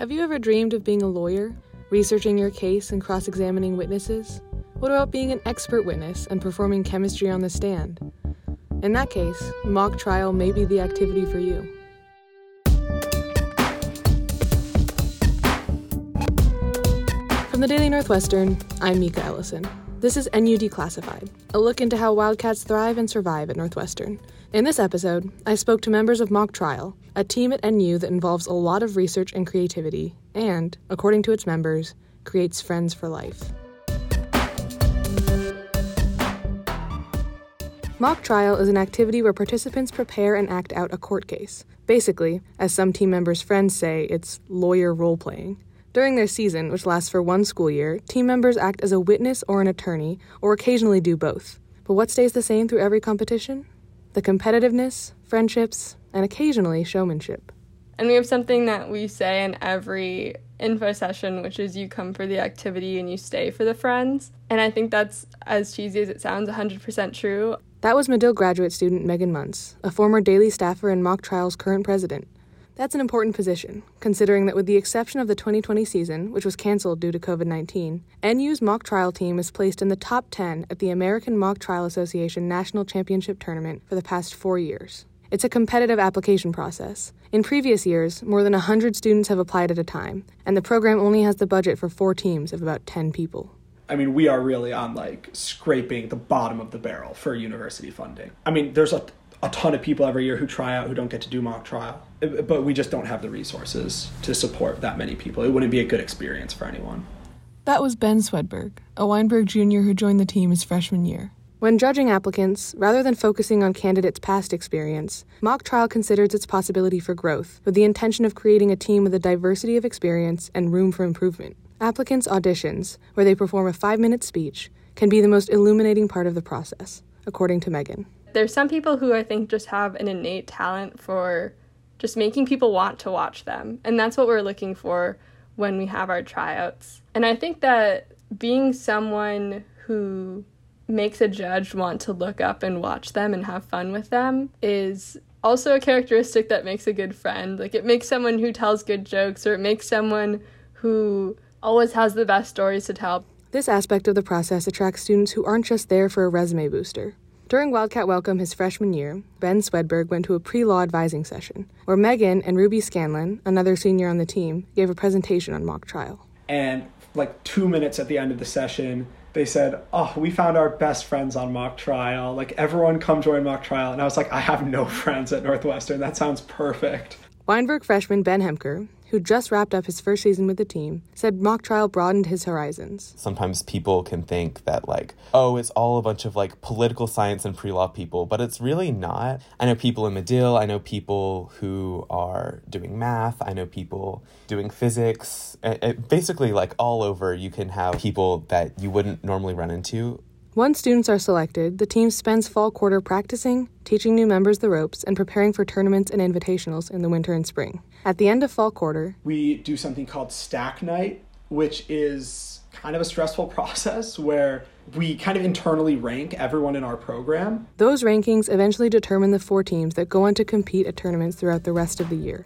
Have you ever dreamed of being a lawyer, researching your case and cross examining witnesses? What about being an expert witness and performing chemistry on the stand? In that case, mock trial may be the activity for you. From the Daily Northwestern, I'm Mika Ellison. This is NU Declassified, a look into how Wildcats thrive and survive at Northwestern. In this episode, I spoke to members of Mock Trial, a team at NU that involves a lot of research and creativity, and, according to its members, creates friends for life. Mock trial is an activity where participants prepare and act out a court case. Basically, as some team members' friends say, it's lawyer role playing. During their season, which lasts for one school year, team members act as a witness or an attorney, or occasionally do both. But what stays the same through every competition? The competitiveness, friendships, and occasionally showmanship. And we have something that we say in every info session, which is you come for the activity and you stay for the friends. And I think that's, as cheesy as it sounds, 100% true. That was Medill graduate student Megan Muntz, a former daily staffer and Mock Trial's current president. That's an important position, considering that with the exception of the 2020 season, which was canceled due to COVID 19, NU's mock trial team is placed in the top 10 at the American Mock Trial Association National Championship Tournament for the past four years. It's a competitive application process. In previous years, more than 100 students have applied at a time, and the program only has the budget for four teams of about 10 people. I mean, we are really on like scraping the bottom of the barrel for university funding. I mean, there's a, a ton of people every year who try out who don't get to do mock trial, but we just don't have the resources to support that many people. It wouldn't be a good experience for anyone. That was Ben Swedberg, a Weinberg junior who joined the team his freshman year. When judging applicants, rather than focusing on candidates' past experience, mock trial considers its possibility for growth with the intention of creating a team with a diversity of experience and room for improvement. Applicants' auditions, where they perform a five minute speech, can be the most illuminating part of the process, according to Megan. There's some people who I think just have an innate talent for just making people want to watch them. And that's what we're looking for when we have our tryouts. And I think that being someone who makes a judge want to look up and watch them and have fun with them is also a characteristic that makes a good friend. Like it makes someone who tells good jokes or it makes someone who always has the best stories to tell. This aspect of the process attracts students who aren't just there for a resume booster. During Wildcat Welcome his freshman year, Ben Swedberg went to a pre law advising session where Megan and Ruby Scanlon, another senior on the team, gave a presentation on mock trial. And like two minutes at the end of the session, they said, Oh, we found our best friends on mock trial. Like, everyone come join mock trial. And I was like, I have no friends at Northwestern. That sounds perfect. Weinberg freshman Ben Hemker, who just wrapped up his first season with the team, said mock trial broadened his horizons. Sometimes people can think that, like, oh, it's all a bunch of like political science and pre law people, but it's really not. I know people in Medill, I know people who are doing math, I know people doing physics. It, it, basically, like, all over, you can have people that you wouldn't normally run into once students are selected, the team spends fall quarter practicing, teaching new members the ropes, and preparing for tournaments and invitationals in the winter and spring. At the end of fall quarter, we do something called stack night, which is kind of a stressful process where we kind of internally rank everyone in our program. Those rankings eventually determine the four teams that go on to compete at tournaments throughout the rest of the year.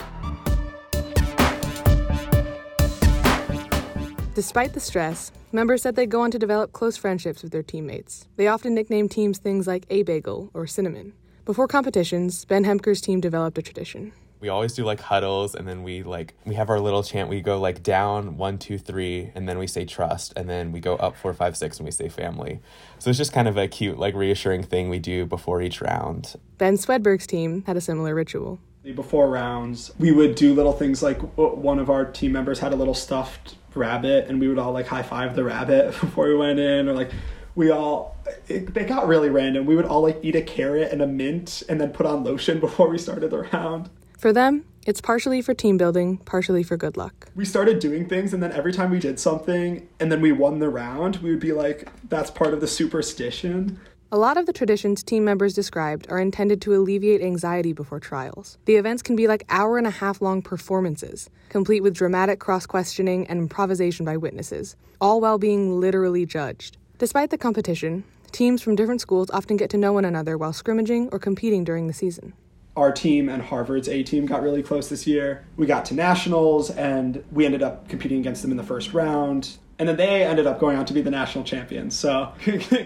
Despite the stress, members said they go on to develop close friendships with their teammates. They often nickname teams things like A Bagel or Cinnamon. Before competitions, Ben Hemker's team developed a tradition. We always do like huddles and then we like we have our little chant. We go like down one, two, three, and then we say trust, and then we go up four, five, six, and we say family. So it's just kind of a cute, like reassuring thing we do before each round. Ben Swedberg's team had a similar ritual before rounds we would do little things like one of our team members had a little stuffed rabbit and we would all like high five the rabbit before we went in or like we all it, they got really random we would all like eat a carrot and a mint and then put on lotion before we started the round for them it's partially for team building partially for good luck we started doing things and then every time we did something and then we won the round we would be like that's part of the superstition a lot of the traditions team members described are intended to alleviate anxiety before trials. The events can be like hour and a half long performances, complete with dramatic cross questioning and improvisation by witnesses, all while being literally judged. Despite the competition, teams from different schools often get to know one another while scrimmaging or competing during the season. Our team and Harvard's A team got really close this year. We got to nationals and we ended up competing against them in the first round. And then they ended up going on to be the national champions. So,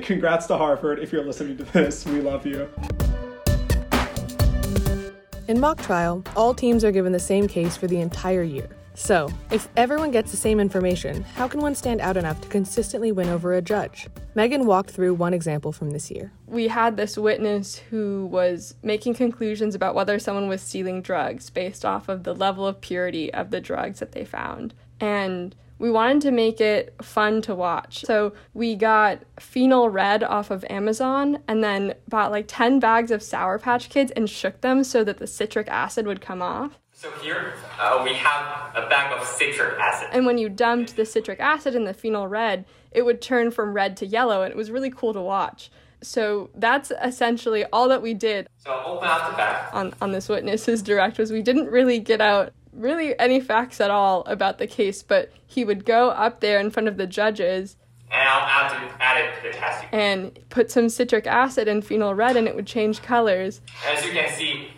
congrats to Harvard. If you're listening to this, we love you. In mock trial, all teams are given the same case for the entire year. So, if everyone gets the same information, how can one stand out enough to consistently win over a judge? Megan walked through one example from this year. We had this witness who was making conclusions about whether someone was stealing drugs based off of the level of purity of the drugs that they found. And we wanted to make it fun to watch. So we got phenol red off of Amazon and then bought like 10 bags of Sour Patch Kids and shook them so that the citric acid would come off. So here uh, we have a bag of citric acid. And when you dumped the citric acid in the phenol red, it would turn from red to yellow, and it was really cool to watch. So that's essentially all that we did. So open up the bag. On, on this witness's direct was we didn't really get out really any facts at all about the case, but he would go up there in front of the judges and I'll add, to, add it to the test. And put some citric acid in phenol red and it would change colors. As you can see,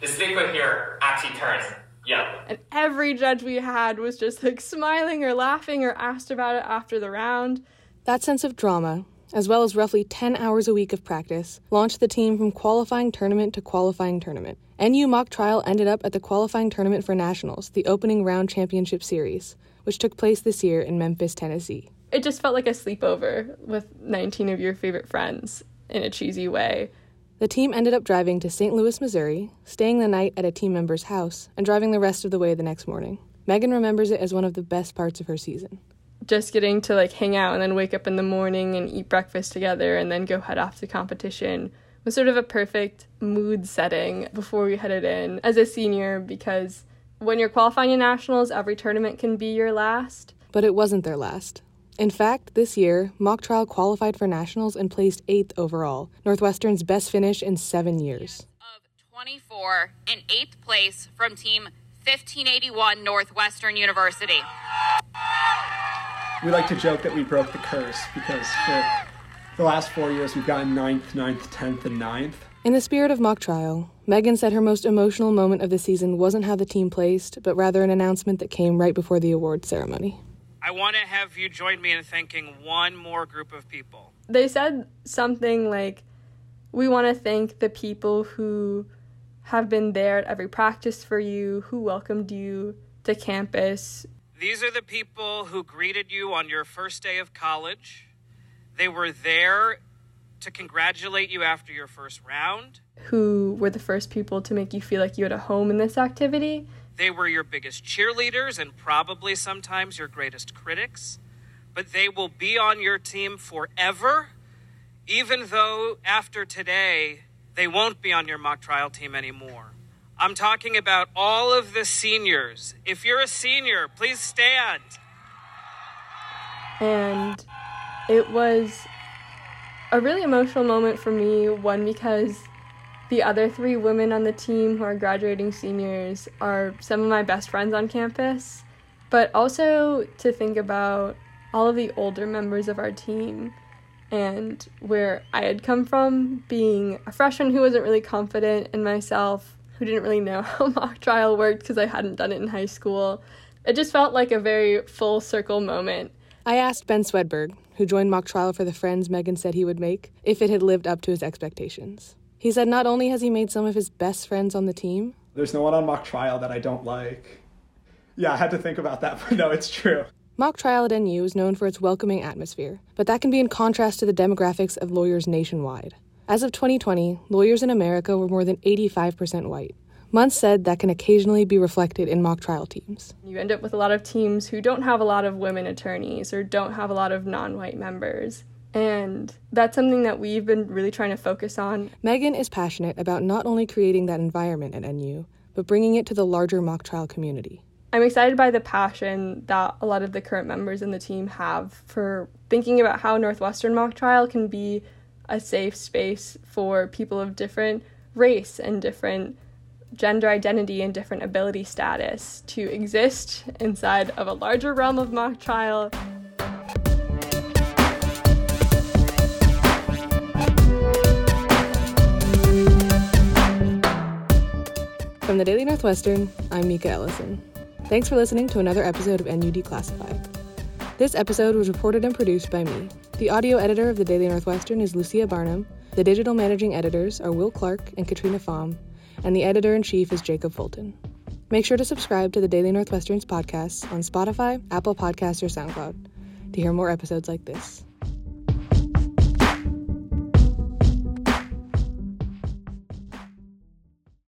this liquid here actually turns yellow. And every judge we had was just like smiling or laughing or asked about it after the round. That sense of drama, as well as roughly 10 hours a week of practice, launched the team from qualifying tournament to qualifying tournament. NU mock trial ended up at the qualifying tournament for nationals, the opening round championship series, which took place this year in Memphis, Tennessee. It just felt like a sleepover with 19 of your favorite friends in a cheesy way. The team ended up driving to St. Louis, Missouri, staying the night at a team member's house, and driving the rest of the way the next morning. Megan remembers it as one of the best parts of her season. Just getting to like hang out and then wake up in the morning and eat breakfast together and then go head off to competition was sort of a perfect mood setting before we headed in as a senior because when you're qualifying in nationals, every tournament can be your last. But it wasn't their last. In fact, this year, Mock Trial qualified for nationals and placed eighth overall, Northwestern's best finish in seven years. Of 24 in eighth place from Team 1581 Northwestern University. We like to joke that we broke the curse because for the last four years we've gotten ninth, ninth, tenth, and ninth. In the spirit of mock trial, Megan said her most emotional moment of the season wasn't how the team placed, but rather an announcement that came right before the award ceremony. I want to have you join me in thanking one more group of people. They said something like, We want to thank the people who have been there at every practice for you, who welcomed you to campus. These are the people who greeted you on your first day of college. They were there to congratulate you after your first round. Who were the first people to make you feel like you had a home in this activity. They were your biggest cheerleaders and probably sometimes your greatest critics, but they will be on your team forever, even though after today, they won't be on your mock trial team anymore. I'm talking about all of the seniors. If you're a senior, please stand. And it was a really emotional moment for me, one because the other three women on the team who are graduating seniors are some of my best friends on campus, but also to think about all of the older members of our team and where I had come from, being a freshman who wasn't really confident in myself, who didn't really know how mock trial worked because I hadn't done it in high school. It just felt like a very full circle moment. I asked Ben Swedberg, who joined mock trial for the friends Megan said he would make, if it had lived up to his expectations. He said not only has he made some of his best friends on the team, there's no one on mock trial that I don't like. Yeah, I had to think about that, but no, it's true. Mock trial at NU is known for its welcoming atmosphere, but that can be in contrast to the demographics of lawyers nationwide. As of 2020, lawyers in America were more than 85% white. Muntz said that can occasionally be reflected in mock trial teams. You end up with a lot of teams who don't have a lot of women attorneys or don't have a lot of non white members. And that's something that we've been really trying to focus on. Megan is passionate about not only creating that environment at NU, but bringing it to the larger mock trial community. I'm excited by the passion that a lot of the current members in the team have for thinking about how Northwestern mock trial can be a safe space for people of different race and different gender identity and different ability status to exist inside of a larger realm of mock trial From the Daily Northwestern, I'm Mika Ellison. Thanks for listening to another episode of NU Declassified. This episode was reported and produced by me. The audio editor of the Daily Northwestern is Lucia Barnum. The digital managing editors are Will Clark and Katrina Fahm, and the editor in chief is Jacob Fulton. Make sure to subscribe to the Daily Northwestern's podcasts on Spotify, Apple Podcasts, or SoundCloud to hear more episodes like this.